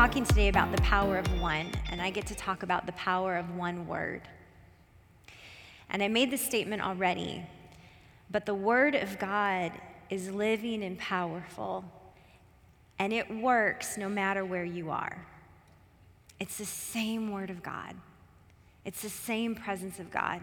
talking today about the power of one, and I get to talk about the power of one word. And I made this statement already, but the word of God is living and powerful, and it works no matter where you are. It's the same word of God, it's the same presence of God.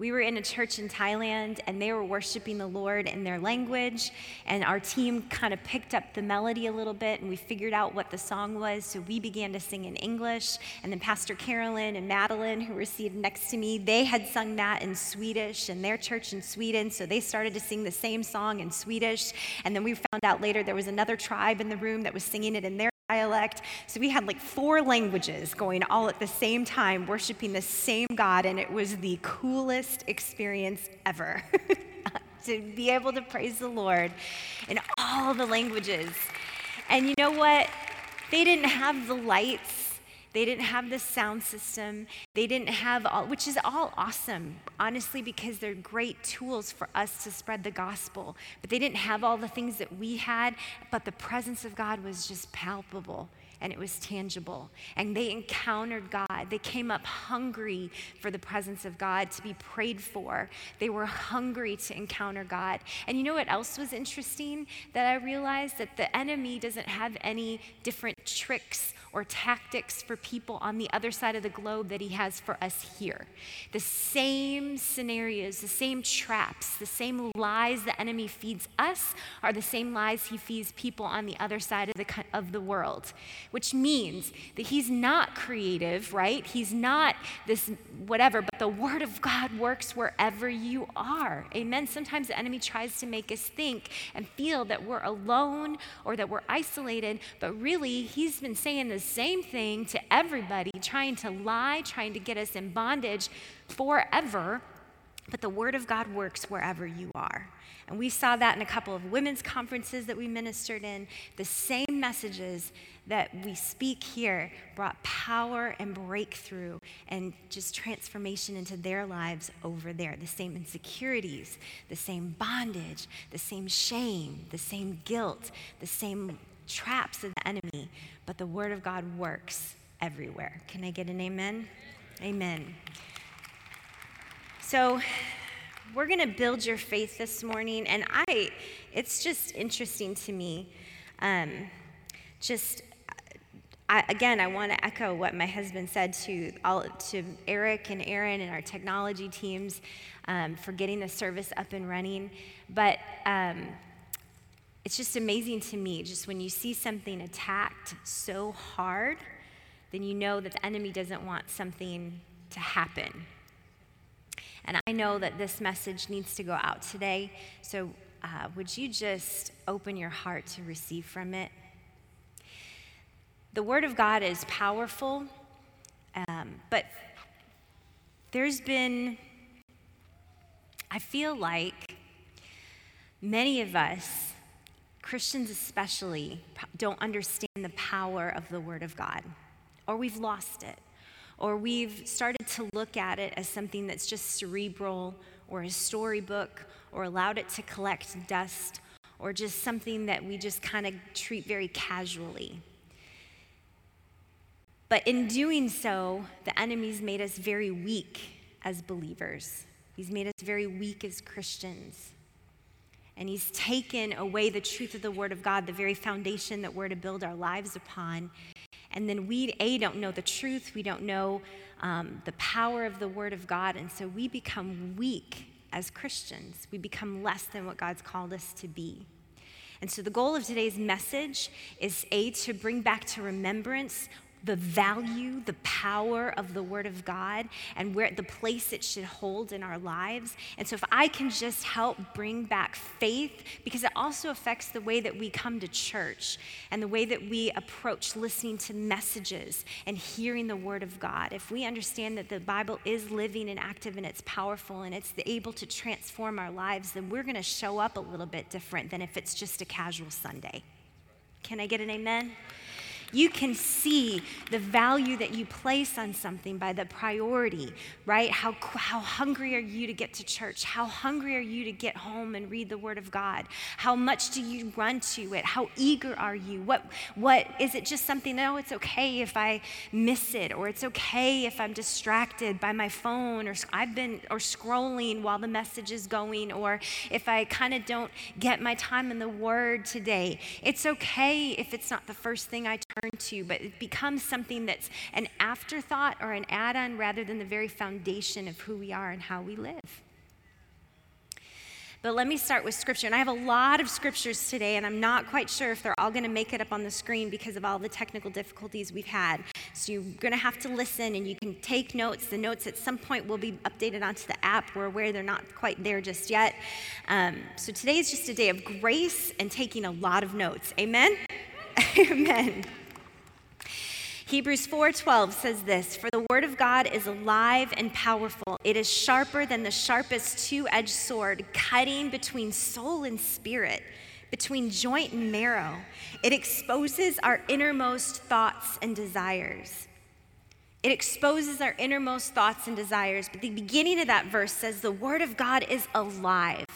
We were in a church in Thailand and they were worshiping the Lord in their language. And our team kind of picked up the melody a little bit and we figured out what the song was. So we began to sing in English. And then Pastor Carolyn and Madeline, who were seated next to me, they had sung that in Swedish in their church in Sweden. So they started to sing the same song in Swedish. And then we found out later there was another tribe in the room that was singing it in their dialect. So we had like four languages going all at the same time, worshiping the same God, and it was the coolest experience ever to be able to praise the Lord in all the languages. And you know what? They didn't have the lights they didn't have the sound system. They didn't have all, which is all awesome, honestly, because they're great tools for us to spread the gospel. But they didn't have all the things that we had, but the presence of God was just palpable and it was tangible. And they encountered God. They came up hungry for the presence of God to be prayed for. They were hungry to encounter God. And you know what else was interesting? That I realized that the enemy doesn't have any different tricks or tactics for people on the other side of the globe that he has for us here. The same scenarios, the same traps, the same lies the enemy feeds us are the same lies he feeds people on the other side of the, of the world, which means that he's not creative, right? He's not this whatever, but the word of God works wherever you are. Amen. Sometimes the enemy tries to make us think and feel that we're alone or that we're isolated, but really he's been saying the same thing to everybody, trying to lie, trying to get us in bondage forever. But the Word of God works wherever you are. And we saw that in a couple of women's conferences that we ministered in. The same messages that we speak here brought power and breakthrough and just transformation into their lives over there. The same insecurities, the same bondage, the same shame, the same guilt, the same traps of the enemy, but the Word of God works everywhere. Can I get an amen? Amen. So, we're going to build your faith this morning, and I, it's just interesting to me. Um, just I, again, I want to echo what my husband said to all, to Eric and Aaron and our technology teams um, for getting the service up and running. But um, it's just amazing to me, just when you see something attacked so hard, then you know that the enemy doesn't want something to happen. And I know that this message needs to go out today. So, uh, would you just open your heart to receive from it? The Word of God is powerful, um, but there's been, I feel like many of us Christians, especially, don't understand the power of the Word of God, or we've lost it, or we've started to look at it as something that's just cerebral, or a storybook, or allowed it to collect dust, or just something that we just kind of treat very casually. But in doing so, the enemy's made us very weak as believers. He's made us very weak as Christians and he's taken away the truth of the word of God, the very foundation that we're to build our lives upon. And then we, A, don't know the truth, we don't know um, the power of the word of God, and so we become weak as Christians. We become less than what God's called us to be. And so the goal of today's message is A, to bring back to remembrance the value, the power of the Word of God and where the place it should hold in our lives. And so, if I can just help bring back faith, because it also affects the way that we come to church and the way that we approach listening to messages and hearing the Word of God. If we understand that the Bible is living and active and it's powerful and it's able to transform our lives, then we're going to show up a little bit different than if it's just a casual Sunday. Can I get an amen? You can see the value that you place on something by the priority, right? How, how hungry are you to get to church? How hungry are you to get home and read the Word of God? How much do you run to it? How eager are you? What, what is it just something, no, it's okay if I miss it, or it's okay if I'm distracted by my phone, or I've been, or scrolling while the message is going, or if I kind of don't get my time in the Word today. It's okay if it's not the first thing I turn to, but it becomes something that's an afterthought or an add on rather than the very foundation of who we are and how we live. But let me start with scripture. And I have a lot of scriptures today, and I'm not quite sure if they're all going to make it up on the screen because of all the technical difficulties we've had. So you're going to have to listen and you can take notes. The notes at some point will be updated onto the app. We're aware they're not quite there just yet. Um, so today is just a day of grace and taking a lot of notes. Amen? Amen. Hebrews 4:12 says this, "For the word of God is alive and powerful. It is sharper than the sharpest two-edged sword, cutting between soul and spirit, between joint and marrow. It exposes our innermost thoughts and desires." It exposes our innermost thoughts and desires. But the beginning of that verse says the Word of God is alive,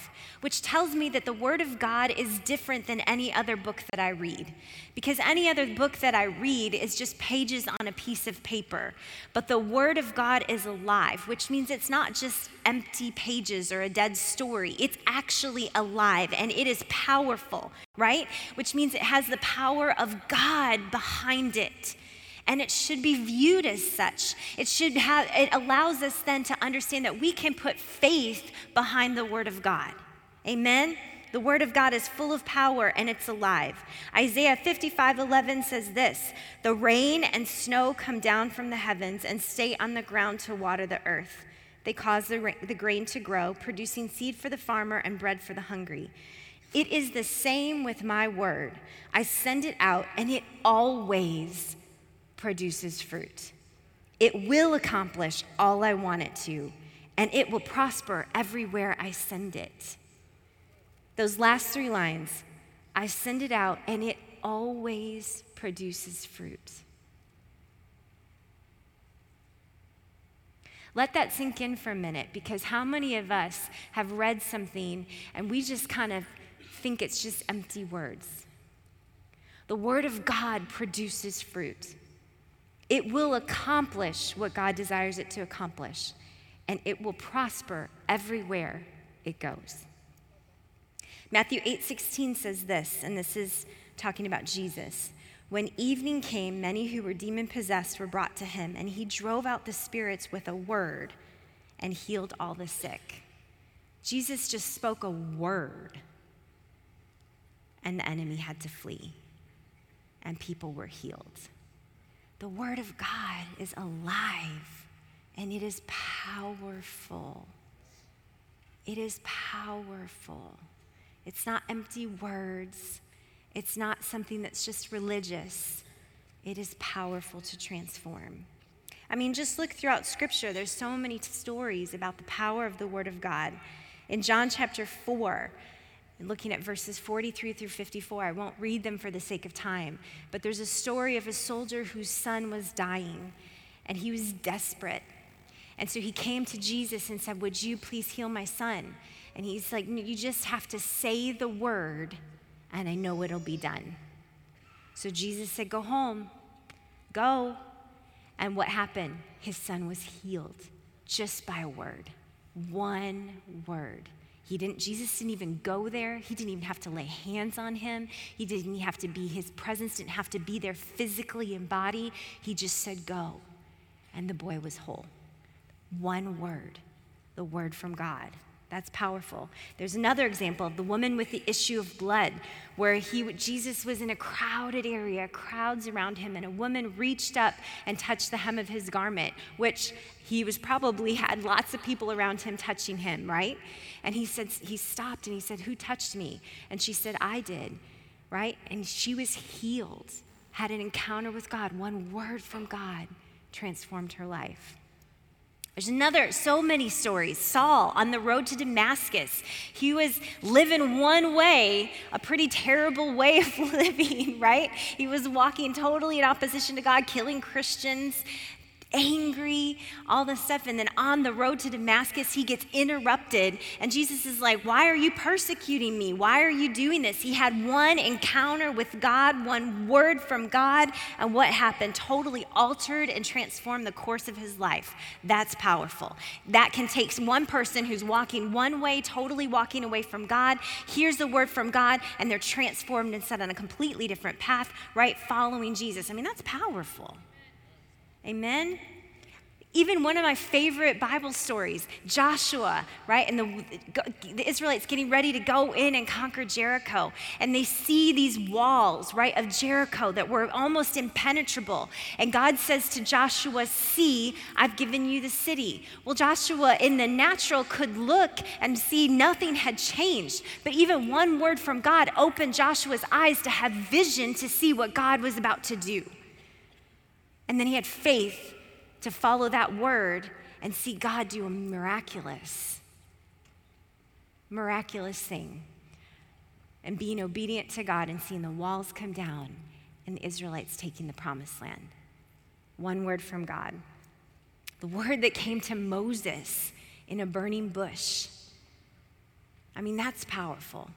which tells me that the Word of God is different than any other book that I read. Because any other book that I read is just pages on a piece of paper. But the Word of God is alive, which means it's not just empty pages or a dead story. It's actually alive and it is powerful, right? Which means it has the power of God behind it and it should be viewed as such. It should have it allows us then to understand that we can put faith behind the word of God. Amen. The word of God is full of power and it's alive. Isaiah 55 11 says this The rain and snow come down from the heavens and stay on the ground to water the earth. They cause the, ra- the grain to grow, producing seed for the farmer and bread for the hungry. It is the same with my word. I send it out and it always produces fruit. It will accomplish all I want it to, and it will prosper everywhere I send it. Those last three lines I send it out, and it always produces fruit. Let that sink in for a minute because how many of us have read something and we just kind of think it's just empty words? The Word of God produces fruit. It will accomplish what God desires it to accomplish, and it will prosper everywhere it goes. Matthew 8:16 says this, and this is talking about Jesus. When evening came, many who were demon possessed were brought to him, and he drove out the spirits with a word and healed all the sick. Jesus just spoke a word, and the enemy had to flee, and people were healed. The Word of God is alive and it is powerful. It is powerful. It's not empty words, it's not something that's just religious. It is powerful to transform. I mean, just look throughout Scripture. There's so many stories about the power of the Word of God. In John chapter 4, looking at verses 43 through 54. I won't read them for the sake of time, but there's a story of a soldier whose son was dying, and he was desperate. And so he came to Jesus and said, Would you please heal my son? And he's like, You just have to say the word, and I know it'll be done. So Jesus said, Go home, go. And what happened? His son was healed just by a word, one word. He didn't, Jesus didn't even go there. He didn't even have to lay hands on him. He didn't have to be, his presence didn't have to be there physically in body. He just said, Go. And the boy was whole. One word, the word from God. That's powerful. There's another example of the woman with the issue of blood, where he, Jesus was in a crowded area, crowds around him, and a woman reached up and touched the hem of his garment, which he was probably had lots of people around him touching him, right? And he said, he stopped and he said, Who touched me? And she said, I did, right? And she was healed, had an encounter with God. One word from God transformed her life. There's another, so many stories. Saul on the road to Damascus. He was living one way, a pretty terrible way of living, right? He was walking totally in opposition to God, killing Christians, angry, all this stuff. And then on the road to Damascus, he gets interrupted. And Jesus is like, Why are you persecuting me? Why are you doing this? He had one encounter with God, one word from God, and what happened? Totally altered and transformed the course of his life. That's powerful. That can take one person who's walking one way, totally walking away from God, hears the word from God, and they're transformed and set on a completely different path, right? Following Jesus. I mean, that's powerful. Amen? Even one of my favorite Bible stories, Joshua, right? And the, the Israelites getting ready to go in and conquer Jericho. And they see these walls, right, of Jericho that were almost impenetrable. And God says to Joshua, See, I've given you the city. Well, Joshua in the natural could look and see nothing had changed. But even one word from God opened Joshua's eyes to have vision to see what God was about to do. And then he had faith to follow that word and see God do a miraculous, miraculous thing. And being obedient to God and seeing the walls come down and the Israelites taking the promised land. One word from God. The word that came to Moses in a burning bush. I mean, that's powerful.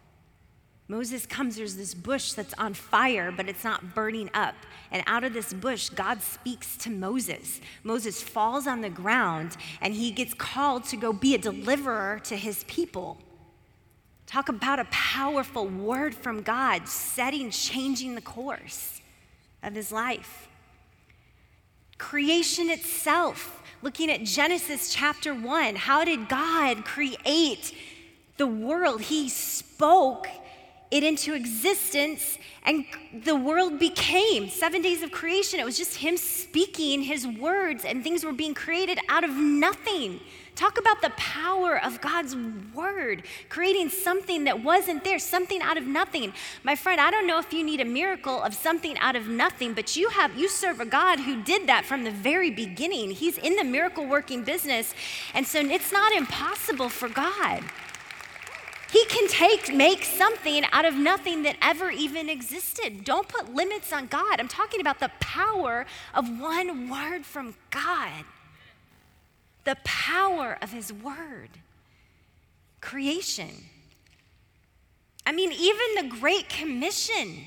Moses comes, there's this bush that's on fire, but it's not burning up. And out of this bush, God speaks to Moses. Moses falls on the ground and he gets called to go be a deliverer to his people. Talk about a powerful word from God, setting, changing the course of his life. Creation itself, looking at Genesis chapter 1, how did God create the world? He spoke it into existence and the world became seven days of creation. It was just him speaking his words and things were being created out of nothing. Talk about the power of God's word, creating something that wasn't there, something out of nothing. My friend, I don't know if you need a miracle of something out of nothing, but you have you serve a God who did that from the very beginning. He's in the miracle working business. And so it's not impossible for God. He can take, make something out of nothing that ever even existed. Don't put limits on God. I'm talking about the power of one word from God, the power of His word. Creation. I mean, even the Great Commission.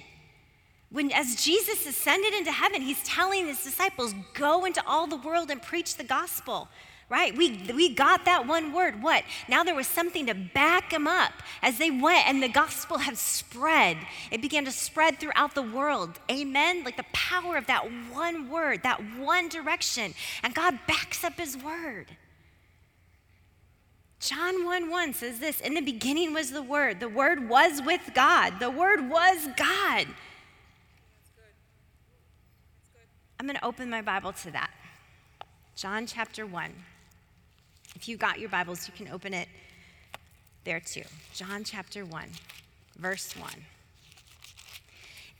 When, as Jesus ascended into heaven, he's telling his disciples, go into all the world and preach the gospel right? We, we got that one word. What? Now there was something to back them up as they went, and the gospel had spread. It began to spread throughout the world. Amen? Like the power of that one word, that one direction. And God backs up his word. John 1 1 says this In the beginning was the Word. The Word was with God. The Word was God. I'm going to open my Bible to that. John chapter 1. If you got your Bibles, you can open it there too. John chapter 1, verse 1.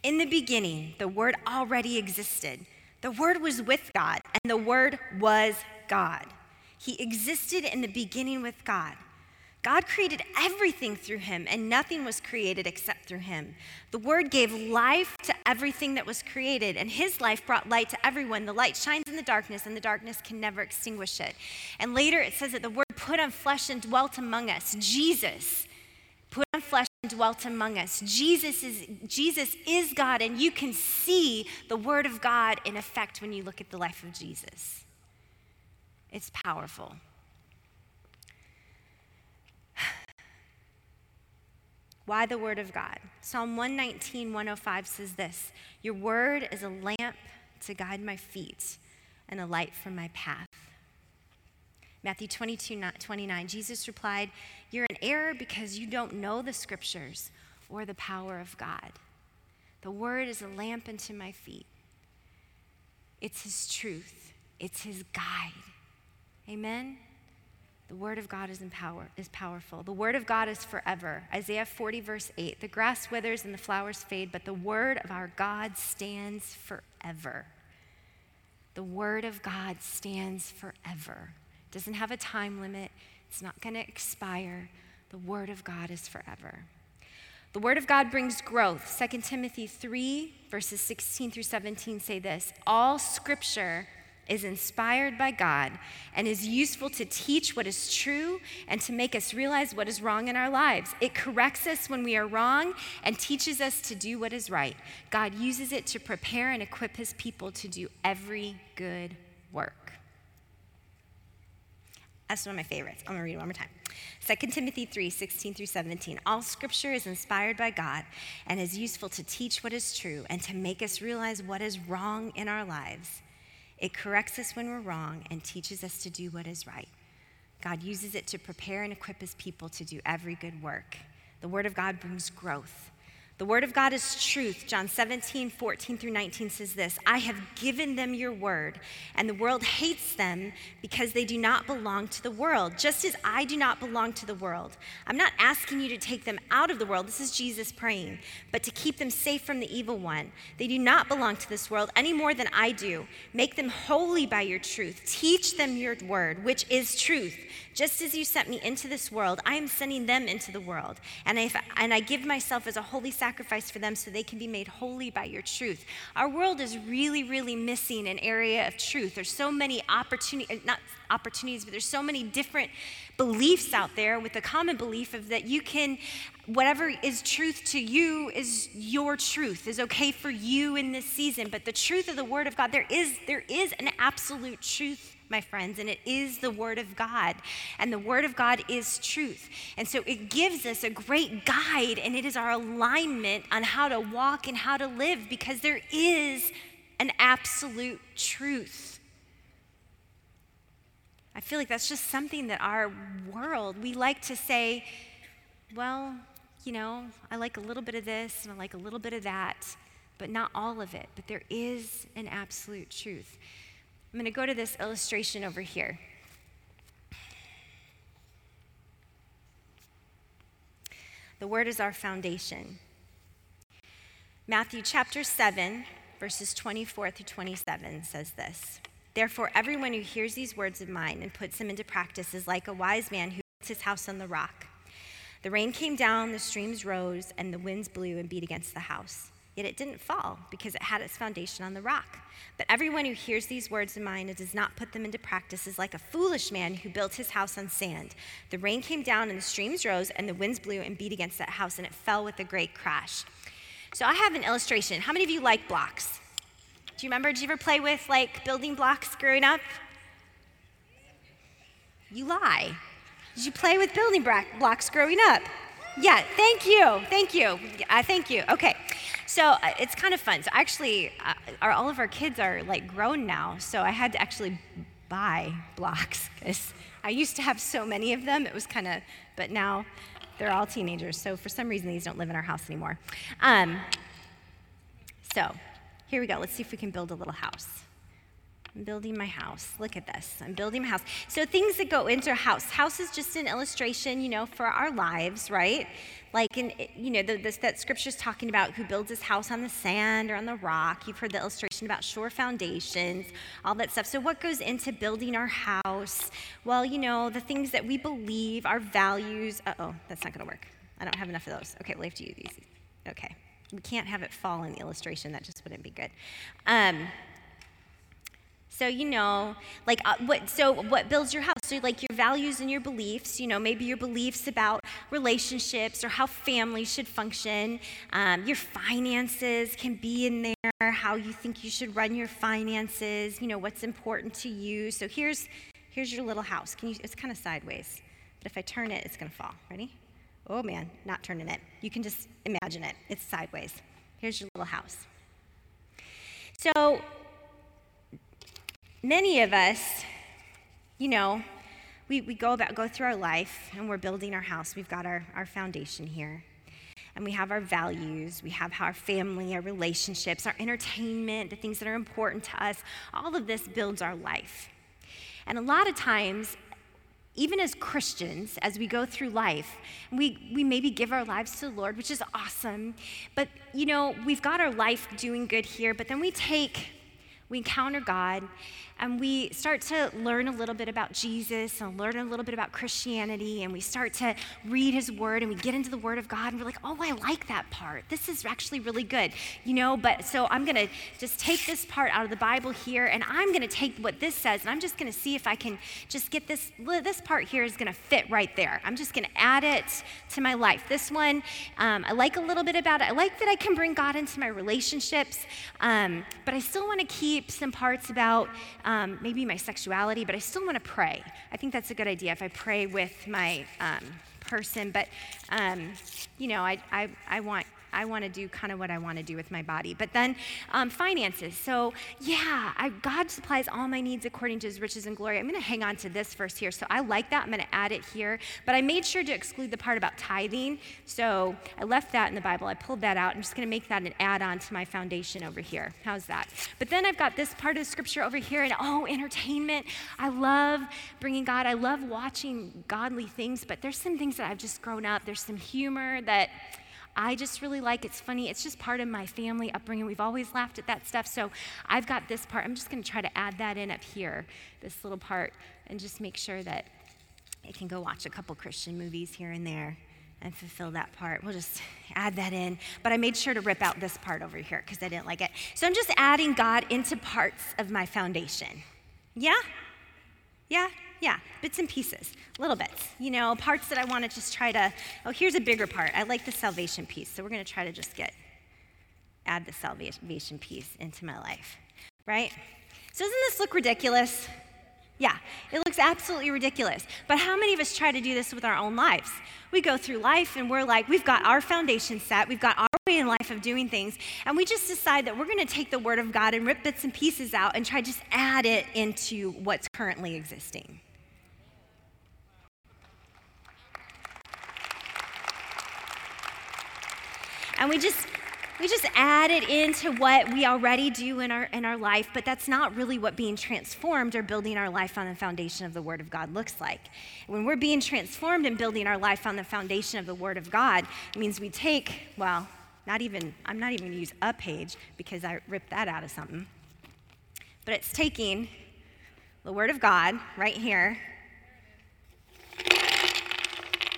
In the beginning, the Word already existed. The Word was with God, and the Word was God. He existed in the beginning with God. God created everything through him, and nothing was created except through him. The Word gave life to everything that was created, and his life brought light to everyone. The light shines in the darkness, and the darkness can never extinguish it. And later it says that the Word put on flesh and dwelt among us. Jesus put on flesh and dwelt among us. Jesus is, Jesus is God, and you can see the Word of God in effect when you look at the life of Jesus. It's powerful. Why the Word of God? Psalm 119, 105 says this Your Word is a lamp to guide my feet and a light for my path. Matthew 22, 29, Jesus replied, You're in error because you don't know the scriptures or the power of God. The Word is a lamp unto my feet, it's His truth, it's His guide. Amen? The word of God is, power, is powerful. The word of God is forever. Isaiah 40, verse 8. The grass withers and the flowers fade, but the word of our God stands forever. The word of God stands forever. It doesn't have a time limit, it's not going to expire. The Word of God is forever. The Word of God brings growth. 2 Timothy 3, verses 16 through 17 say this All scripture is inspired by God and is useful to teach what is true and to make us realize what is wrong in our lives. It corrects us when we are wrong and teaches us to do what is right. God uses it to prepare and equip his people to do every good work. That's one of my favorites. I'm going to read it one more time. 2 Timothy 3 16 through 17. All scripture is inspired by God and is useful to teach what is true and to make us realize what is wrong in our lives. It corrects us when we're wrong and teaches us to do what is right. God uses it to prepare and equip his people to do every good work. The word of God brings growth. The word of God is truth. John 17, 14 through 19 says this I have given them your word, and the world hates them because they do not belong to the world, just as I do not belong to the world. I'm not asking you to take them out of the world. This is Jesus praying, but to keep them safe from the evil one. They do not belong to this world any more than I do. Make them holy by your truth. Teach them your word, which is truth. Just as you sent me into this world, I am sending them into the world. And, if, and I give myself as a holy sacrifice for them so they can be made holy by your truth. Our world is really, really missing an area of truth. There's so many opportunities, eh, not opportunities, but there's so many different beliefs out there with the common belief of that you can whatever is truth to you is your truth is okay for you in this season but the truth of the word of god there is there is an absolute truth my friends, and it is the Word of God. And the Word of God is truth. And so it gives us a great guide, and it is our alignment on how to walk and how to live because there is an absolute truth. I feel like that's just something that our world, we like to say, well, you know, I like a little bit of this and I like a little bit of that, but not all of it. But there is an absolute truth. I'm going to go to this illustration over here. The word is our foundation. Matthew chapter 7, verses 24 through 27 says this Therefore, everyone who hears these words of mine and puts them into practice is like a wise man who built his house on the rock. The rain came down, the streams rose, and the winds blew and beat against the house. Yet it didn't fall because it had its foundation on the rock. But everyone who hears these words of mine and does not put them into practice is like a foolish man who built his house on sand. The rain came down and the streams rose and the winds blew and beat against that house and it fell with a great crash. So I have an illustration. How many of you like blocks? Do you remember, did you ever play with like building blocks growing up? You lie. Did you play with building blocks growing up? Yeah, thank you, thank you, uh, thank you. Okay, so uh, it's kind of fun. So actually, uh, our, all of our kids are like grown now, so I had to actually buy blocks because I used to have so many of them. It was kind of, but now they're all teenagers. So for some reason, these don't live in our house anymore. Um, so here we go. Let's see if we can build a little house. I'm building my house. Look at this. I'm building my house. So, things that go into a house. House is just an illustration, you know, for our lives, right? Like, in, you know, the, this, that scripture's talking about who builds his house on the sand or on the rock. You've heard the illustration about sure foundations, all that stuff. So, what goes into building our house? Well, you know, the things that we believe, our values. Uh oh, that's not going to work. I don't have enough of those. Okay, we have to use these. Okay. We can't have it fall in the illustration. That just wouldn't be good. Um, so, you know, like uh, what, so what builds your house? So, like your values and your beliefs, you know, maybe your beliefs about relationships or how families should function. Um, your finances can be in there, how you think you should run your finances, you know, what's important to you. So, here's, here's your little house. Can you, it's kind of sideways, but if I turn it, it's going to fall. Ready? Oh man, not turning it. You can just imagine it. It's sideways. Here's your little house. So, many of us, you know, we, we go about go through our life and we're building our house. We've got our, our foundation here. And we have our values, we have our family, our relationships, our entertainment, the things that are important to us. All of this builds our life. And a lot of times, even as Christians, as we go through life, we, we maybe give our lives to the Lord, which is awesome. But, you know, we've got our life doing good here, but then we take, we encounter God, and we start to learn a little bit about Jesus and learn a little bit about Christianity, and we start to read his word and we get into the word of God, and we're like, oh, I like that part. This is actually really good, you know? But so I'm gonna just take this part out of the Bible here, and I'm gonna take what this says, and I'm just gonna see if I can just get this, this part here is gonna fit right there. I'm just gonna add it to my life. This one, um, I like a little bit about it. I like that I can bring God into my relationships, um, but I still wanna keep some parts about maybe my sexuality, but I still wanna pray. I think that's a good idea if I pray with my um, person, but um, you know, I, I, I want I want to do kind of what I want to do with my body. But then um, finances. So, yeah, I, God supplies all my needs according to his riches and glory. I'm going to hang on to this verse here. So, I like that. I'm going to add it here. But I made sure to exclude the part about tithing. So, I left that in the Bible. I pulled that out. I'm just going to make that an add on to my foundation over here. How's that? But then I've got this part of the scripture over here. And oh, entertainment. I love bringing God. I love watching godly things. But there's some things that I've just grown up. There's some humor that I just really like. It's funny. It's just part of my family upbringing. We've always laughed at that stuff. So I've got this part. I'm just going to try to add that in up here, this little part, and just make sure that I can go watch a couple Christian movies here and there and fulfill that part. We'll just add that in. But I made sure to rip out this part over here because I didn't like it. So I'm just adding God into parts of my foundation. Yeah? Yeah? Yeah, bits and pieces, little bits, you know, parts that I want to just try to. Oh, here's a bigger part. I like the salvation piece, so we're going to try to just get, add the salvation piece into my life, right? So, doesn't this look ridiculous? Yeah, it looks absolutely ridiculous. But how many of us try to do this with our own lives? We go through life and we're like, we've got our foundation set, we've got our way in life of doing things, and we just decide that we're going to take the Word of God and rip bits and pieces out and try to just add it into what's currently existing. And we just we just add it into what we already do in our in our life, but that's not really what being transformed or building our life on the foundation of the Word of God looks like. When we're being transformed and building our life on the foundation of the Word of God, it means we take, well, not even, I'm not even gonna use a page because I ripped that out of something. But it's taking the Word of God right here.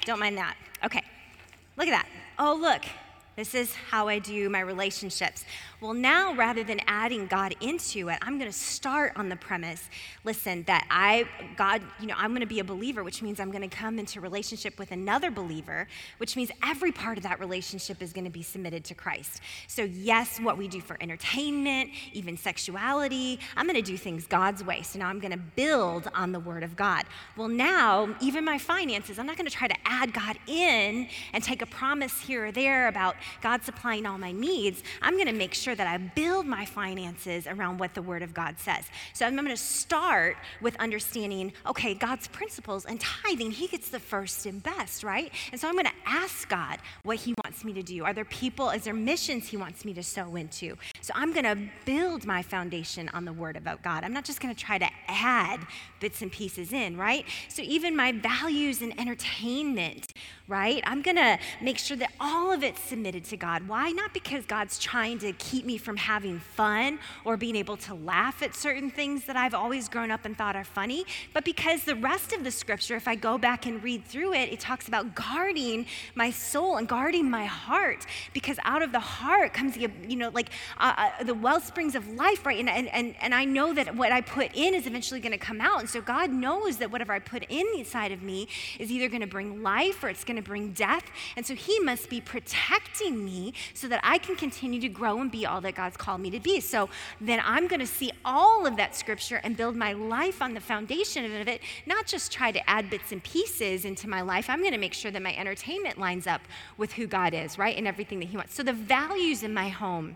Don't mind that. Okay, look at that. Oh, look, this is how I do my relationships. Well, now rather than adding God into it, I'm going to start on the premise listen, that I, God, you know, I'm going to be a believer, which means I'm going to come into relationship with another believer, which means every part of that relationship is going to be submitted to Christ. So, yes, what we do for entertainment, even sexuality, I'm going to do things God's way. So now I'm going to build on the Word of God. Well, now, even my finances, I'm not going to try to add God in and take a promise here or there about God supplying all my needs. I'm going to make sure sure that I build my finances around what the Word of God says. So I'm going to start with understanding, okay, God's principles and tithing, He gets the first and best, right? And so I'm going to ask God what He wants me to do. Are there people, is there missions He wants me to sow into? So I'm going to build my foundation on the Word about God. I'm not just going to try to add bits and pieces in, right? So even my values and entertainment, right? I'm going to make sure that all of it's submitted to God. Why? Not because God's trying to keep me from having fun or being able to laugh at certain things that I've always grown up and thought are funny, but because the rest of the scripture, if I go back and read through it, it talks about guarding my soul and guarding my heart because out of the heart comes, the, you know, like uh, uh, the well springs of life, right? And, and, and, and I know that what I put in is eventually going to come out. And so God knows that whatever I put in inside of me is either going to bring life or it's going to bring death. And so He must be protecting me so that I can continue to grow and be all that God's called me to be. So then I'm going to see all of that scripture and build my life on the foundation of it, not just try to add bits and pieces into my life. I'm going to make sure that my entertainment lines up with who God is, right? And everything that He wants. So the values in my home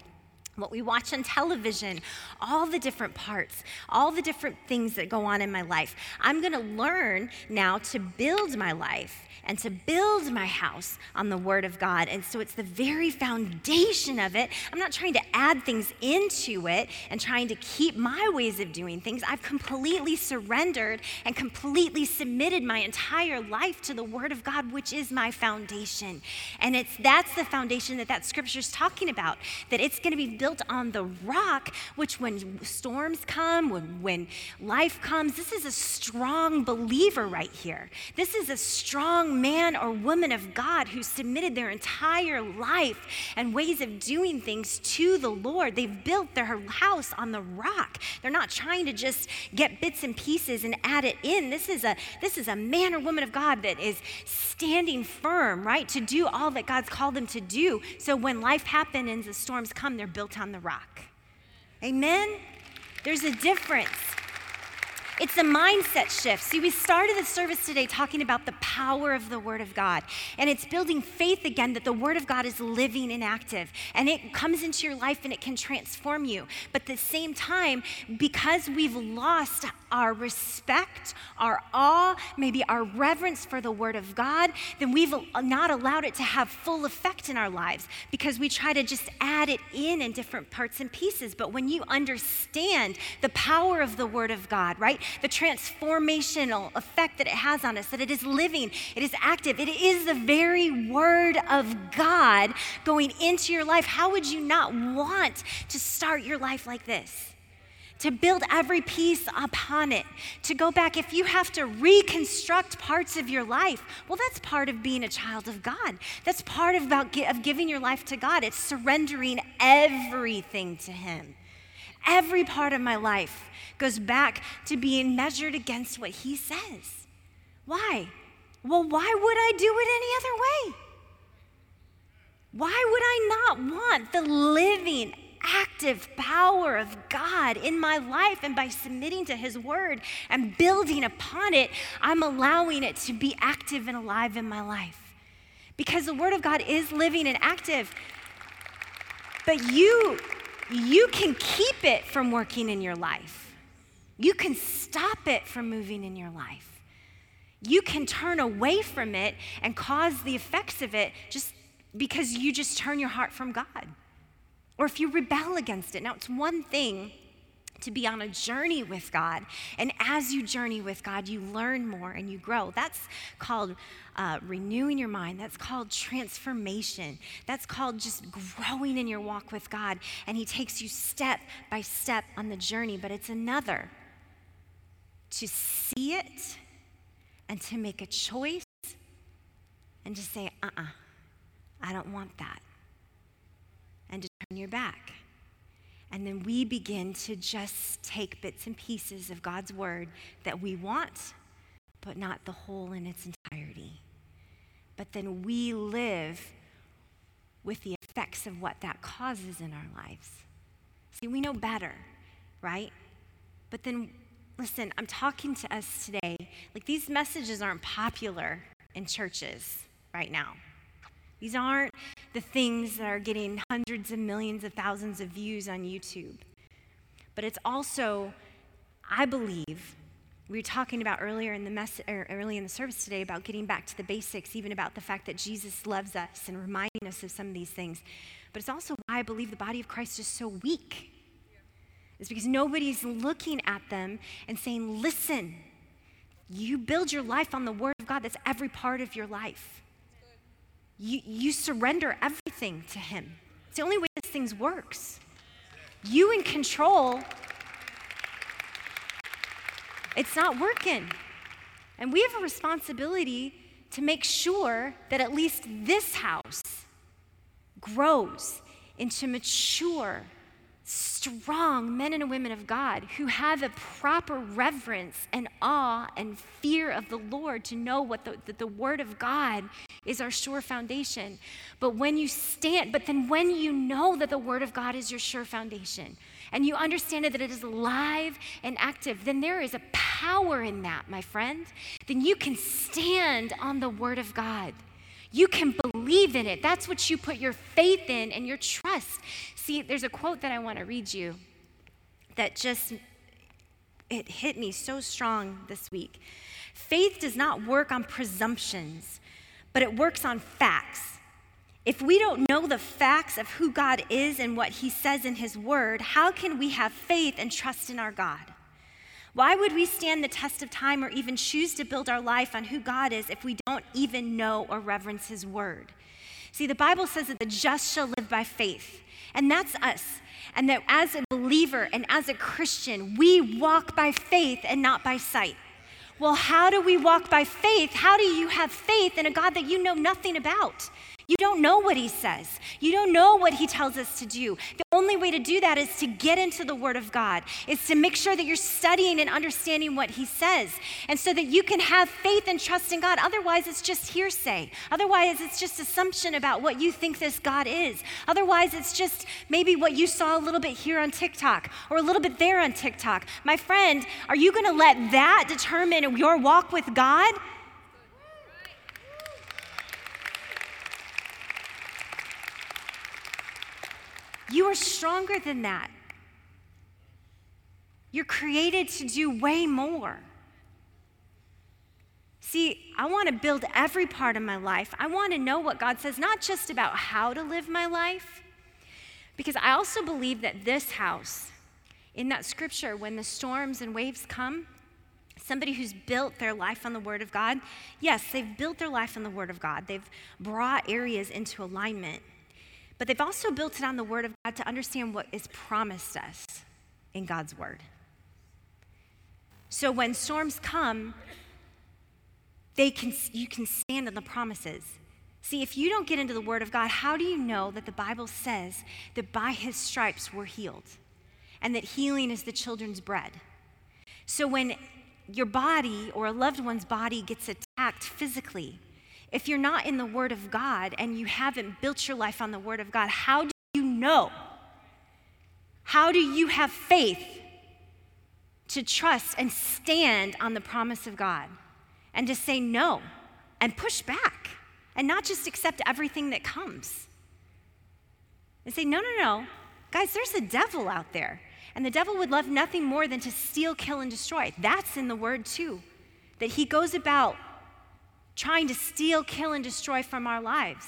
what we watch on television, all the different parts, all the different things that go on in my life. I'm gonna learn now to build my life and to build my house on the Word of God. And so it's the very foundation of it. I'm not trying to add things into it and trying to keep my ways of doing things. I've completely surrendered and completely submitted my entire life to the Word of God, which is my foundation. And it's that's the foundation that that scripture is talking about, that it's going to be built built on the rock, which when storms come, when, when life comes, this is a strong believer right here. This is a strong man or woman of God who submitted their entire life and ways of doing things to the Lord. They've built their house on the rock. They're not trying to just get bits and pieces and add it in. This is a this is a man or woman of God that is standing firm, right, to do all that God's called them to do. So when life happens and the storms come, they're on the rock. Amen? There's a difference. It's a mindset shift. See, we started the service today talking about the power of the Word of God, and it's building faith again that the Word of God is living and active, and it comes into your life and it can transform you. But at the same time, because we've lost our respect, our awe, maybe our reverence for the Word of God, then we've not allowed it to have full effect in our lives because we try to just add it in in different parts and pieces. But when you understand the power of the Word of God, right, the transformational effect that it has on us, that it is living, it is active, it is the very Word of God going into your life, how would you not want to start your life like this? to build every piece upon it, to go back. If you have to reconstruct parts of your life, well, that's part of being a child of God. That's part of, about, of giving your life to God. It's surrendering everything to Him. Every part of my life goes back to being measured against what He says. Why? Well, why would I do it any other way? Why would I not want the living, active power of God in my life. And by submitting to His word and building upon it, I'm allowing it to be active and alive in my life. Because the word of God is living and active. But you, you can keep it from working in your life. You can stop it from moving in your life. You can turn away from it and cause the effects of it just because you just turn your heart from God or if you rebel against it. Now, it's one thing to be on a journey with God. And as you journey with God, you learn more and you grow. That's called uh, renewing your mind. That's called transformation. That's called just growing in your walk with God. And He takes you step by step on the journey. But it's another to see it and to make a choice and to say, uh uh-uh, uh I don't want that and to turn your back. And then we begin to just take bits and pieces of God's word that we want, but not the whole in its entirety. But then we live with the effects of what that causes in our lives. See, we know better, right? But then, listen, I'm talking to us today. Like, these messages aren't popular in churches right now. These aren't the things that are getting hundreds of millions of thousands of views on YouTube. But it's also, I believe, we were talking about earlier in the mess, er, early in the service today about getting back to the basics, even about the fact that Jesus loves us and reminding us of some of these things. But it's also why I believe the body of Christ is so weak. It's because nobody's looking at them and saying, listen, you build your life on the Word of God. That's every part of your life you, you surrender everything to Him. It's the only way this thing works. You in control, it's not working. And we have a responsibility to make sure that at least this house grows into mature strong men and women of God who have a proper reverence and awe and fear of the Lord to know what the, that the Word of God is our sure foundation. But when you stand, but then when you know that the Word of God is your sure foundation and you understand that it is alive and active, then there is a power in that, my friend. Then you can stand on the Word of God. You can believe in it. That's what you put your faith in and your trust. See, there's a quote that I want to read you that just it hit me so strong this week. Faith does not work on presumptions, but it works on facts. If we don't know the facts of who God is and what he says in his word, how can we have faith and trust in our God? Why would we stand the test of time or even choose to build our life on who God is if we don't even know or reverence his word? See, the Bible says that the just shall live by faith, and that's us. And that as a believer and as a Christian, we walk by faith and not by sight. Well, how do we walk by faith? How do you have faith in a God that you know nothing about? You don't know what he says. You don't know what he tells us to do. The only way to do that is to get into the word of God, is to make sure that you're studying and understanding what he says, and so that you can have faith and trust in God. Otherwise, it's just hearsay. Otherwise, it's just assumption about what you think this God is. Otherwise, it's just maybe what you saw a little bit here on TikTok or a little bit there on TikTok. My friend, are you going to let that determine your walk with God? You are stronger than that. You're created to do way more. See, I want to build every part of my life. I want to know what God says, not just about how to live my life, because I also believe that this house, in that scripture, when the storms and waves come, somebody who's built their life on the Word of God, yes, they've built their life on the Word of God. They've brought areas into alignment. But they've also built it on the Word of God to understand what is promised us in God's Word. So when storms come, they can, you can stand on the promises. See, if you don't get into the Word of God, how do you know that the Bible says that by His stripes we're healed and that healing is the children's bread? So when your body or a loved one's body gets attacked physically, if you're not in the Word of God and you haven't built your life on the Word of God, how do you know? How do you have faith to trust and stand on the promise of God and to say no and push back and not just accept everything that comes? And say, no, no, no. Guys, there's a devil out there. And the devil would love nothing more than to steal, kill, and destroy. That's in the word too. That he goes about trying to steal, kill, and destroy from our lives.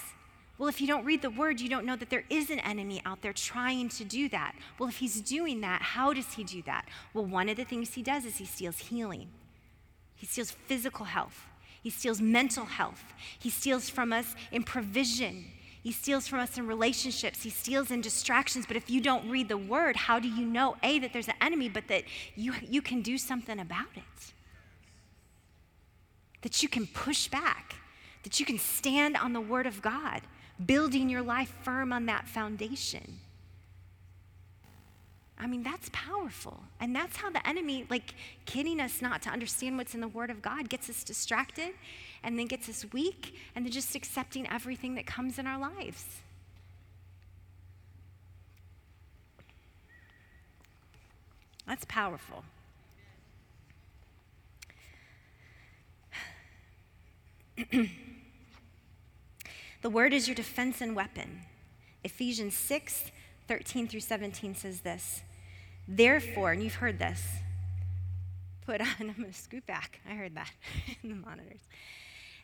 Well, if you don't read the word, you don't know that there is an enemy out there trying to do that. Well, if he's doing that, how does he do that? Well, one of the things he does is he steals healing, he steals physical health, he steals mental health, he steals from us in provision. He steals from us in relationships. He steals in distractions. But if you don't read the word, how do you know, A, that there's an enemy, but that you, you can do something about it? That you can push back, that you can stand on the Word of God, building your life firm on that foundation. I mean, that's powerful. And that's how the enemy, like kidding us not to understand what's in the Word of God, gets us distracted and then gets us weak and then just accepting everything that comes in our lives. That's powerful. the word is your defense and weapon. Ephesians 6 13 through 17 says this. Therefore, and you've heard this, put on, I'm going to scoot back. I heard that in the monitors.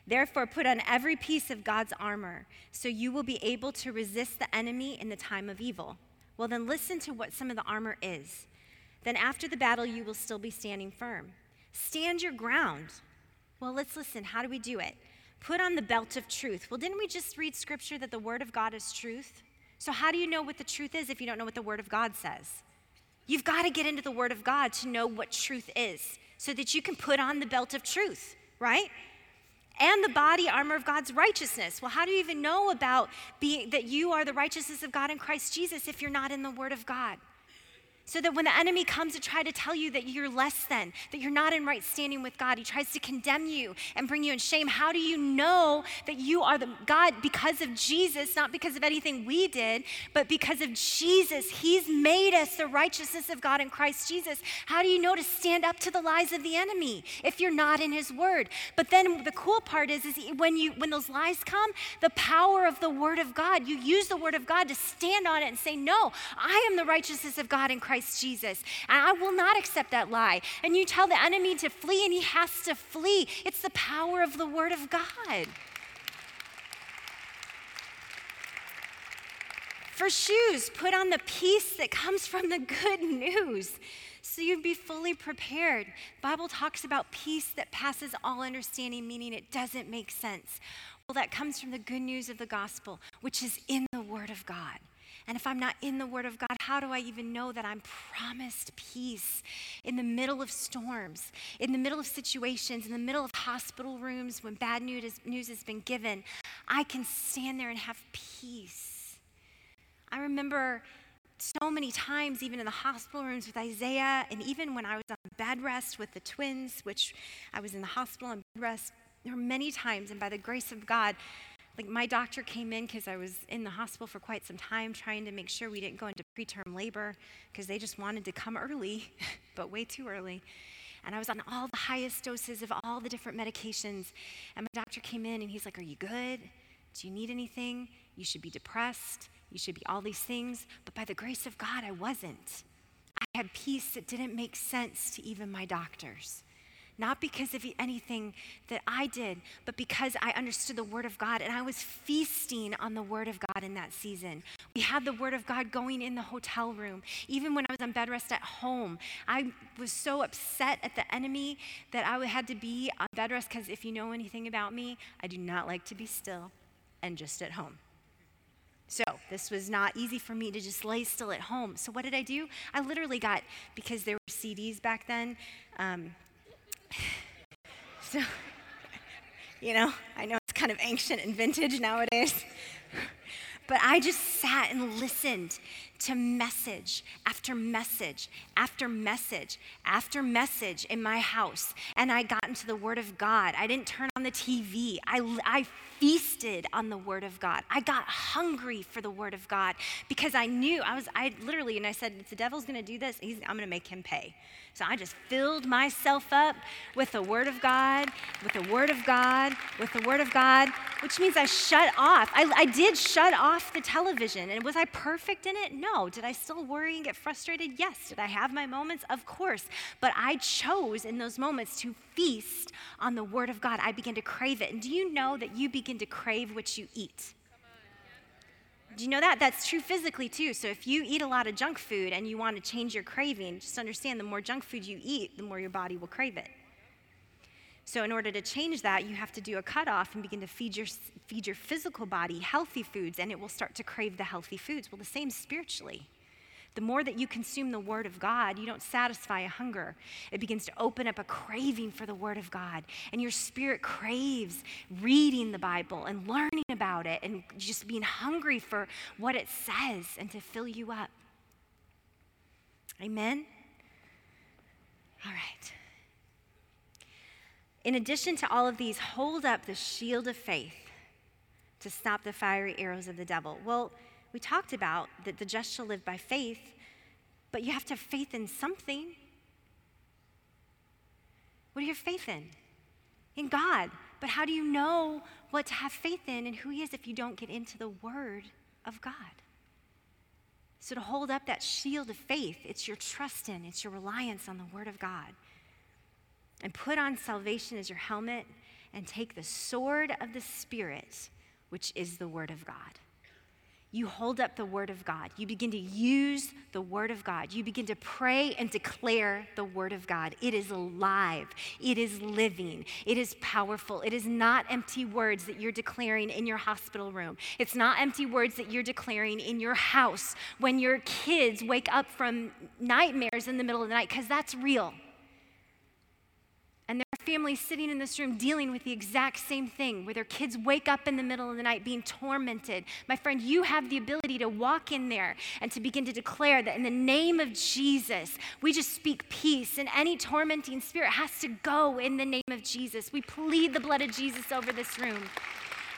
Therefore, put on every piece of God's armor so you will be able to resist the enemy in the time of evil. Well, then listen to what some of the armor is. Then after the battle, you will still be standing firm. Stand your ground well, let's listen. How do we do it? Put on the belt of truth. Well, didn't we just read scripture that the word of God is truth? So, how do you know what the truth is if you don't know what the word of God says? You've got to get into the word of God to know what truth is so that you can put on the belt of truth, right? and the body armor of God's righteousness. Well, how do you even know about being that you are the righteousness of God in Christ Jesus if you're not in the word of God? So that when the enemy comes to try to tell you that you're less than, that you're not in right standing with God, he tries to condemn you and bring you in shame. How do you know that you are the God because of Jesus, not because of anything we did, but because of Jesus? He's made us the righteousness of God in Christ Jesus. How do you know to stand up to the lies of the enemy if you're not in his word? But then the cool part is, is when you when those lies come, the power of the word of God, you use the word of God to stand on it and say, No, I am the righteousness of God in Christ Christ Jesus. And I will not accept that lie. And you tell the enemy to flee, and he has to flee. It's the power of the Word of God. For shoes, put on the peace that comes from the good news so you'd be fully prepared. Bible talks about peace that passes all understanding, meaning it doesn't make sense. Well, that comes from the good news of the gospel, which is in the Word of God. And if I'm not in the Word of God, how do I even know that I'm promised peace in the middle of storms, in the middle of situations, in the middle of hospital rooms when bad news, news has been given? I can stand there and have peace. I remember so many times, even in the hospital rooms with Isaiah, and even when I was on bed rest with the twins, which I was in the hospital on bed rest, there were many times, and by the grace of God, like my doctor came in because I was in the hospital for quite some time trying to make sure we didn't go into preterm labor because they just wanted to come early, but way too early. And I was on all the highest doses of all the different medications. And my doctor came in and he's like, Are you good? Do you need anything? You should be depressed. You should be all these things. But by the grace of God, I wasn't. I had peace that didn't make sense to even my doctors not because of anything that I did, but because I understood the Word of God and I was feasting on the Word of God in that season. We had the Word of God going in the hotel room. Even when I was on bed rest at home, I was so upset at the enemy that I had to be on bed rest because if you know anything about me, I do not like to be still and just at home. So, this was not easy for me to just lay still at home. So, what did I do? I literally got, because there were CDs back then, um, so, you know, I know it's kind of ancient and vintage nowadays. But I just sat and listened to message after message after message after message in my house. And I got into the Word of God. I didn't turn on the TV. I, I feasted on the Word of God. I got hungry for the Word of God because I knew I was, I literally, and I said, if the devil's going to do this, I'm going to make him pay. So I just filled myself up with the Word of God, with the Word of God, with the Word of God, which means I shut off. I, I did shut off the television. And was I perfect in it? No. Did I still worry and get frustrated? Yes. Did I have my moments? Of course. But I chose in those moments to feast on the Word of God. I began to crave it. And do you know that you begin to crave what you eat? Do you know that? That's true physically too. So if you eat a lot of junk food and you want to change your craving, just understand the more junk food you eat, the more your body will crave it. So in order to change that, you have to do a cutoff and begin to feed your feed your physical body healthy foods, and it will start to crave the healthy foods. Well, the same spiritually. The more that you consume the Word of God, you don't satisfy a hunger. It begins to open up a craving for the Word of God. And your spirit craves reading the Bible and learning about it and just being hungry for what it says and to fill you up. Amen? All right. In addition to all of these, hold up the shield of faith to stop the fiery arrows of the devil. Well, we talked about that the just shall live by faith, but you have to have faith in something. What do you have faith in? In God. But how do you know what to have faith in and who He is if you don't get into the Word of God? So, to hold up that shield of faith, it's your trust in, it's your reliance on the Word of God. And put on salvation as your helmet and take the sword of the Spirit, which is the Word of God you hold up the Word of God. You begin to use the Word of God. You begin to pray and declare the Word of God. It is alive, it is living, it is powerful. It is not empty words that you're declaring in your hospital room. It's not empty words that you're declaring in your house when your kids wake up from nightmares in the middle of the night, because that's real. And there are families sitting in this room dealing with the exact same thing, where their kids wake up in the middle of the night being tormented. My friend, you have the ability to walk in there and to begin to declare that in the name of Jesus, we just speak peace, and any tormenting spirit has to go in the name of Jesus. We plead the blood of Jesus over this room.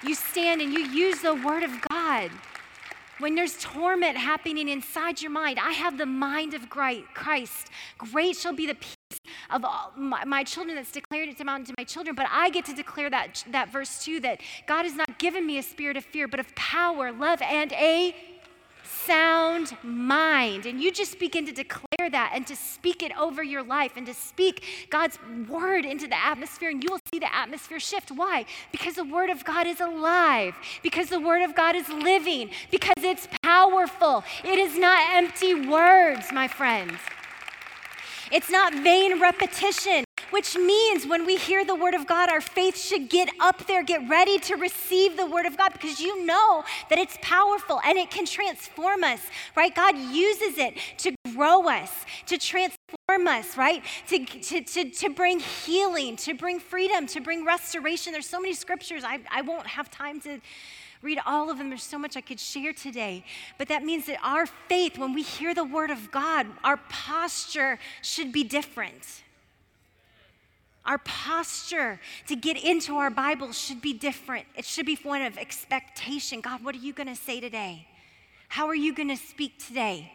You stand and you use the word of God. When there's torment happening inside your mind, I have the mind of Christ. Great shall be the peace of my, my, children that's declared it to my children, but I get to declare that, that verse too that God has not given me a spirit of fear, but of power, love, and a sound mind. And you just begin to declare that and to speak it over your life and to speak God's word into the atmosphere, and you will see the atmosphere shift. Why? Because the word of God is alive, because the word of God is living, because it's powerful. It is not empty words, my friends. It's not vain repetition. Which means when we hear the word of God, our faith should get up there, get ready to receive the word of God because you know that it's powerful and it can transform us, right? God uses it to grow us, to transform us, right? To, to, to, to bring healing, to bring freedom, to bring restoration. There's so many scriptures. I, I won't have time to read all of them. There's so much I could share today. But that means that our faith, when we hear the word of God, our posture should be different. Our posture to get into our Bible should be different. It should be one of expectation. God, what are you going to say today? How are you going to speak today?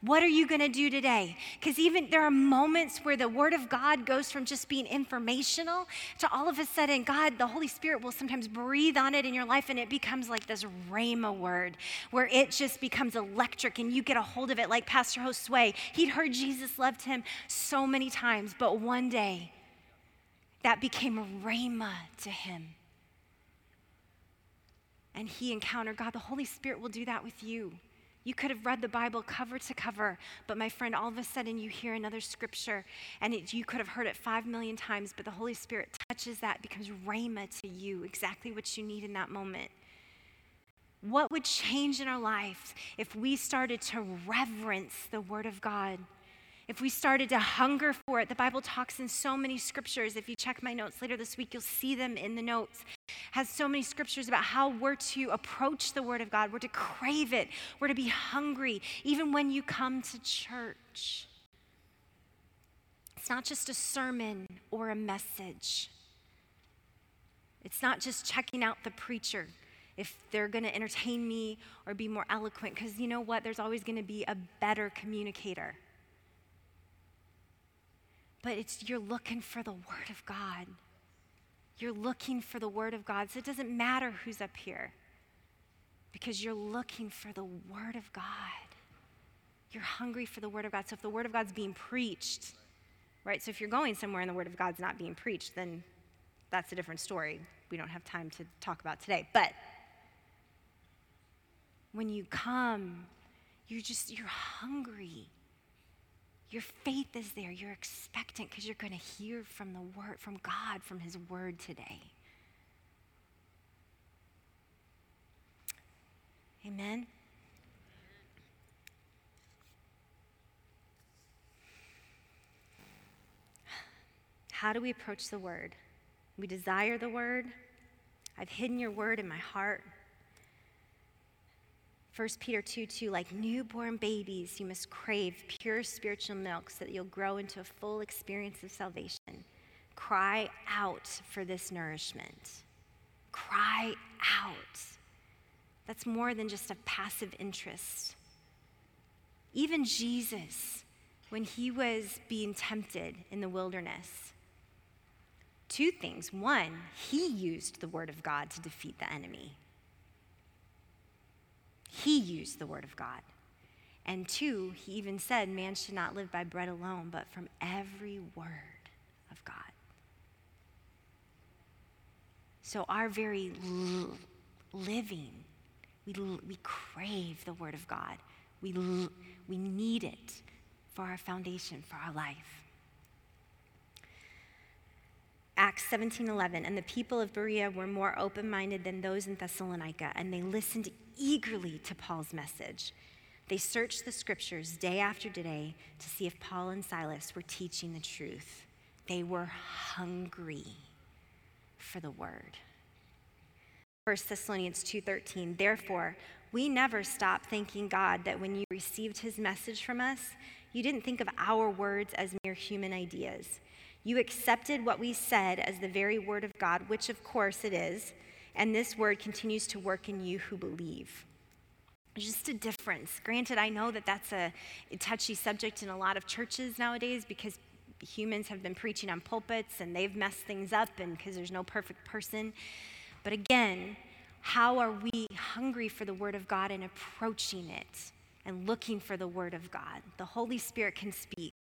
What are you going to do today? Because even there are moments where the Word of God goes from just being informational to all of a sudden, God, the Holy Spirit will sometimes breathe on it in your life and it becomes like this Rhema word where it just becomes electric and you get a hold of it like Pastor Josue. He'd heard Jesus loved him so many times, but one day that became Rhema to him. And he encountered God. The Holy Spirit will do that with you. You could have read the Bible cover to cover, but my friend, all of a sudden you hear another scripture and it, you could have heard it five million times, but the Holy Spirit touches that, becomes rhema to you, exactly what you need in that moment. What would change in our lives if we started to reverence the Word of God? If we started to hunger for it, the Bible talks in so many scriptures. If you check my notes later this week, you'll see them in the notes. Has so many scriptures about how we're to approach the Word of God. We're to crave it. We're to be hungry, even when you come to church. It's not just a sermon or a message. It's not just checking out the preacher if they're going to entertain me or be more eloquent, because you know what? There's always going to be a better communicator but it's you're looking for the word of God. You're looking for the word of God. So it doesn't matter who's up here because you're looking for the word of God. You're hungry for the word of God. So if the word of God's being preached, right? So if you're going somewhere and the word of God's not being preached, then that's a different story. We don't have time to talk about today. But when you come, you're just you're hungry your faith is there. You're expectant because you're going to hear from the word, from God, from his word today. Amen. How do we approach the word? We desire the word. I've hidden your word in my heart 1 Peter 2 2, like newborn babies, you must crave pure spiritual milk so that you'll grow into a full experience of salvation. Cry out for this nourishment. Cry out. That's more than just a passive interest. Even Jesus, when he was being tempted in the wilderness, two things. One, he used the word of God to defeat the enemy. He used the word of God. And two, he even said, man should not live by bread alone, but from every word of God. So our very living, we, we crave the word of God. We, we need it for our foundation, for our life. Acts 17:11 and the people of Berea were more open-minded than those in Thessalonica and they listened eagerly to Paul's message. They searched the scriptures day after day to see if Paul and Silas were teaching the truth. They were hungry for the word. 1 Thessalonians 2:13 Therefore we never stop thanking God that when you received his message from us you didn't think of our words as mere human ideas you accepted what we said as the very word of God, which of course it is, and this word continues to work in you who believe. Just a difference. Granted, I know that that's a, a touchy subject in a lot of churches nowadays because humans have been preaching on pulpits and they've messed things up and because there's no perfect person. But again, how are we hungry for the Word of God and approaching it and looking for the Word of God? The Holy Spirit can speak.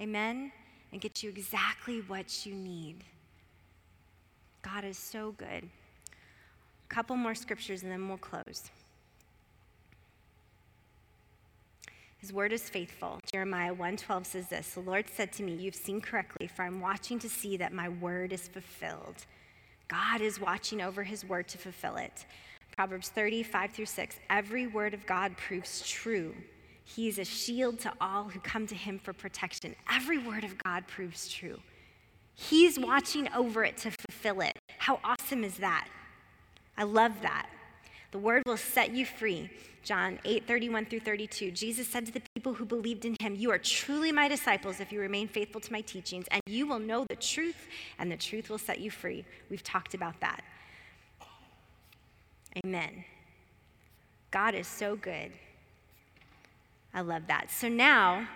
Amen? And get you exactly what you need. God is so good. A couple more scriptures and then we'll close. His word is faithful. Jeremiah 1:12 says this, "The Lord said to me, you've seen correctly, for I'm watching to see that my word is fulfilled." God is watching over his word to fulfill it. Proverbs 35 through 6, every word of God proves true. He is a shield to all who come to him for protection. Every word of God proves true. He's watching over it to fulfill it. How awesome is that? I love that. The word will set you free. John 8, 31 through 32. Jesus said to the people who believed in him, You are truly my disciples if you remain faithful to my teachings, and you will know the truth, and the truth will set you free. We've talked about that. Amen. God is so good. I love that. So now,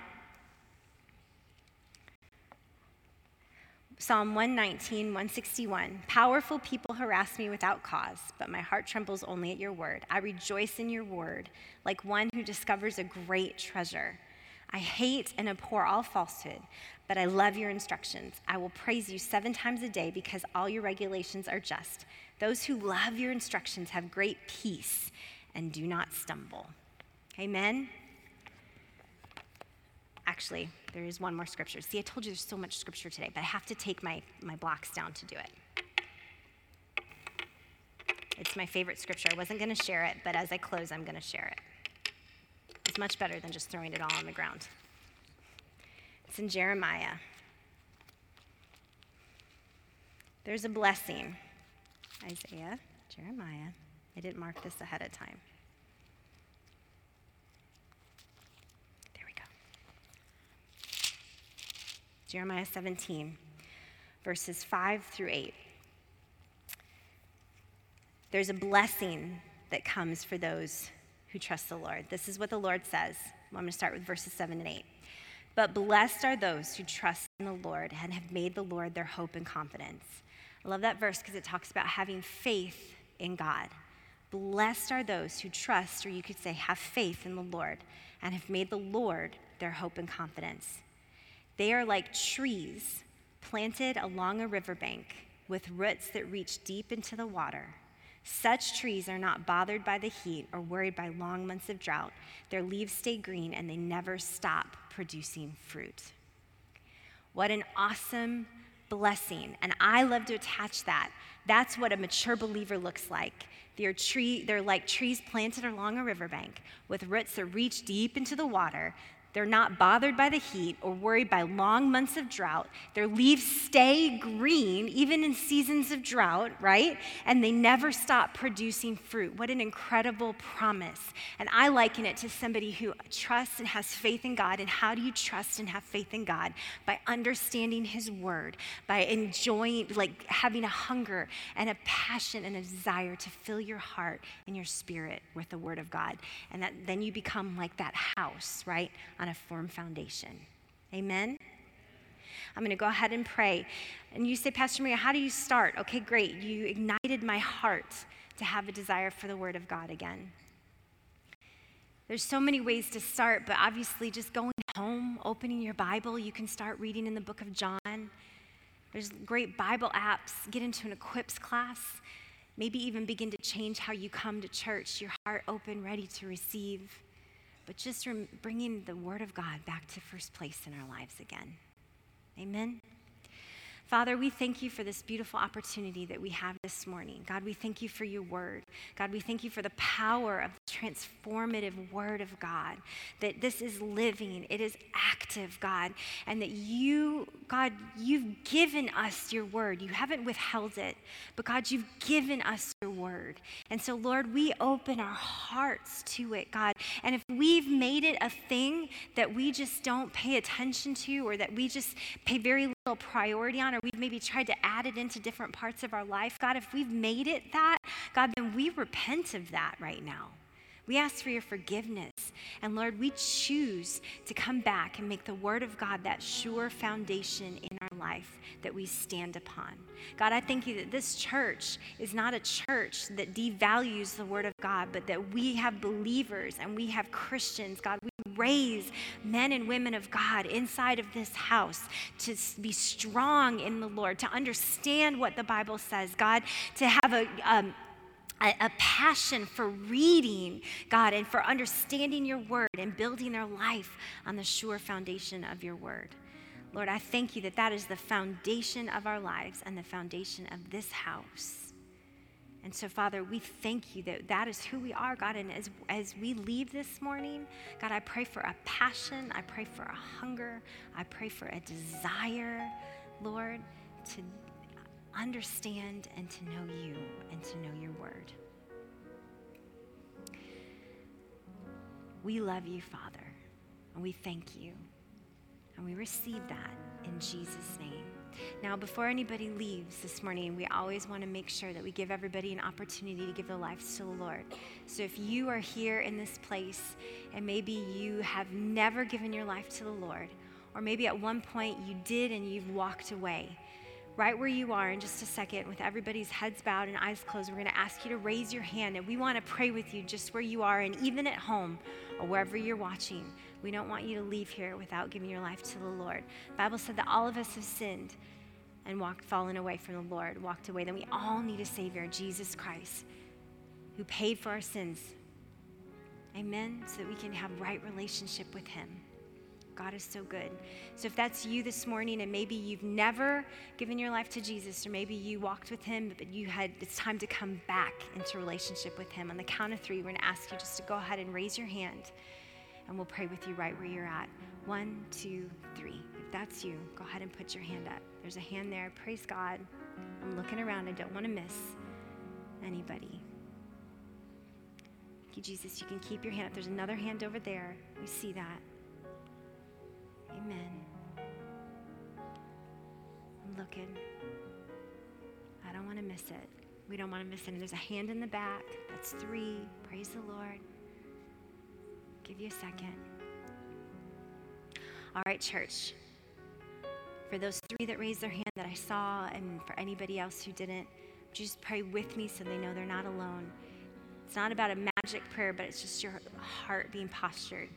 Psalm 119, 161. Powerful people harass me without cause, but my heart trembles only at your word. I rejoice in your word like one who discovers a great treasure. I hate and abhor all falsehood, but I love your instructions. I will praise you seven times a day because all your regulations are just. Those who love your instructions have great peace and do not stumble. Amen. Actually, there is one more scripture. See, I told you there's so much scripture today, but I have to take my, my blocks down to do it. It's my favorite scripture. I wasn't going to share it, but as I close, I'm going to share it. It's much better than just throwing it all on the ground. It's in Jeremiah. There's a blessing. Isaiah, Jeremiah. I didn't mark this ahead of time. Jeremiah 17, verses 5 through 8. There's a blessing that comes for those who trust the Lord. This is what the Lord says. Well, I'm going to start with verses 7 and 8. But blessed are those who trust in the Lord and have made the Lord their hope and confidence. I love that verse because it talks about having faith in God. Blessed are those who trust, or you could say, have faith in the Lord and have made the Lord their hope and confidence. They are like trees planted along a riverbank with roots that reach deep into the water. Such trees are not bothered by the heat or worried by long months of drought. Their leaves stay green and they never stop producing fruit. What an awesome blessing. And I love to attach that. That's what a mature believer looks like. They're, tree, they're like trees planted along a riverbank with roots that reach deep into the water. They're not bothered by the heat or worried by long months of drought. Their leaves stay green even in seasons of drought, right? And they never stop producing fruit. What an incredible promise. And I liken it to somebody who trusts and has faith in God. And how do you trust and have faith in God? By understanding His Word, by enjoying, like having a hunger and a passion and a desire to fill your heart and your spirit with the Word of God. And that, then you become like that house, right? On a firm foundation. Amen? I'm going to go ahead and pray. And you say, Pastor Maria, how do you start? Okay, great. You ignited my heart to have a desire for the Word of God again. There's so many ways to start, but obviously, just going home, opening your Bible, you can start reading in the book of John. There's great Bible apps. Get into an equips class. Maybe even begin to change how you come to church, your heart open, ready to receive but just bringing the Word of God back to first place in our lives again. Amen. Father, we thank you for this beautiful opportunity that we have this morning. God, we thank you for your word. God, we thank you for the power of the transformative word of God, that this is living, it is active, God, and that you, God, you've given us your word. You haven't withheld it, but God, you've given us your word. And so, Lord, we open our hearts to it, God. And if we've made it a thing that we just don't pay attention to or that we just pay very little priority on, or we've maybe tried to add it into different parts of our life, God, if we've made it that, God, then we repent of that right now. We ask for your forgiveness. And Lord, we choose to come back and make the Word of God that sure foundation in our life that we stand upon. God, I thank you that this church is not a church that devalues the Word of God, but that we have believers and we have Christians. God, we raise men and women of God inside of this house to be strong in the Lord, to understand what the Bible says, God, to have a, um, a, a, passion for reading, God, and for understanding your word and building their life on the sure foundation of your word. Lord, I thank you that that is the foundation of our lives and the foundation of this house. And so, Father, we thank you that that is who we are, God. And as, as we leave this morning, God, I pray for a passion, I pray for a hunger, I pray for a desire, Lord, to understand and to know you and to know your word. We love you, Father, and we thank you. And we receive that in Jesus' name. Now, before anybody leaves this morning, we always want to make sure that we give everybody an opportunity to give their lives to the Lord. So if you are here in this place and maybe you have never given your life to the Lord, or maybe at one point you did and you've walked away, right where you are in just a second, with everybody's heads bowed and eyes closed, we're going to ask you to raise your hand and we want to pray with you just where you are and even at home or wherever you're watching. We don't want you to leave here without giving your life to the Lord. The Bible said that all of us have sinned and walked, fallen away from the Lord, walked away. Then we all need a Savior, Jesus Christ, who paid for our sins. Amen. So that we can have right relationship with Him. God is so good. So if that's you this morning and maybe you've never given your life to Jesus or maybe you walked with him but you had it's time to come back into relationship with him on the count of 3 we're going to ask you just to go ahead and raise your hand and we'll pray with you right where you're at. One, two, three. If that's you, go ahead and put your hand up. There's a hand there. Praise God. I'm looking around. I don't want to miss anybody. Thank you, Jesus. You can keep your hand up. There's another hand over there. We see that. Amen. I'm looking. I don't want to miss it. We don't want to miss it. And there's a hand in the back. That's three. Praise the Lord. Give you a second. All right, church. For those three that raised their hand that I saw, and for anybody else who didn't, just pray with me so they know they're not alone. It's not about a magic prayer, but it's just your heart being postured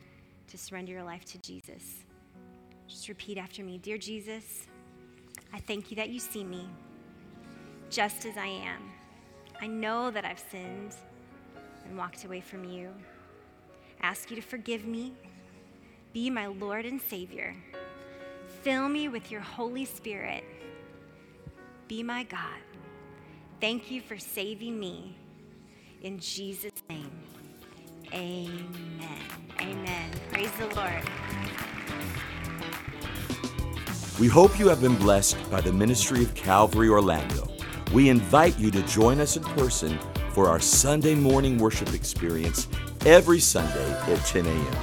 to surrender your life to Jesus. Just repeat after me Dear Jesus, I thank you that you see me just as I am. I know that I've sinned and walked away from you ask you to forgive me, be my Lord and Savior. Fill me with your Holy Spirit. Be my God. Thank you for saving me. In Jesus' name, amen. Amen. Praise the Lord. We hope you have been blessed by the ministry of Calvary Orlando. We invite you to join us in person for our Sunday morning worship experience every Sunday at 10 a.m.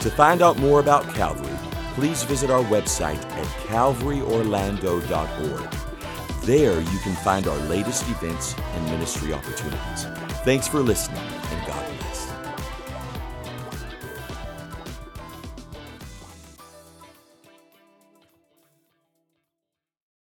To find out more about Calvary, please visit our website at calvaryorlando.org. There you can find our latest events and ministry opportunities. Thanks for listening,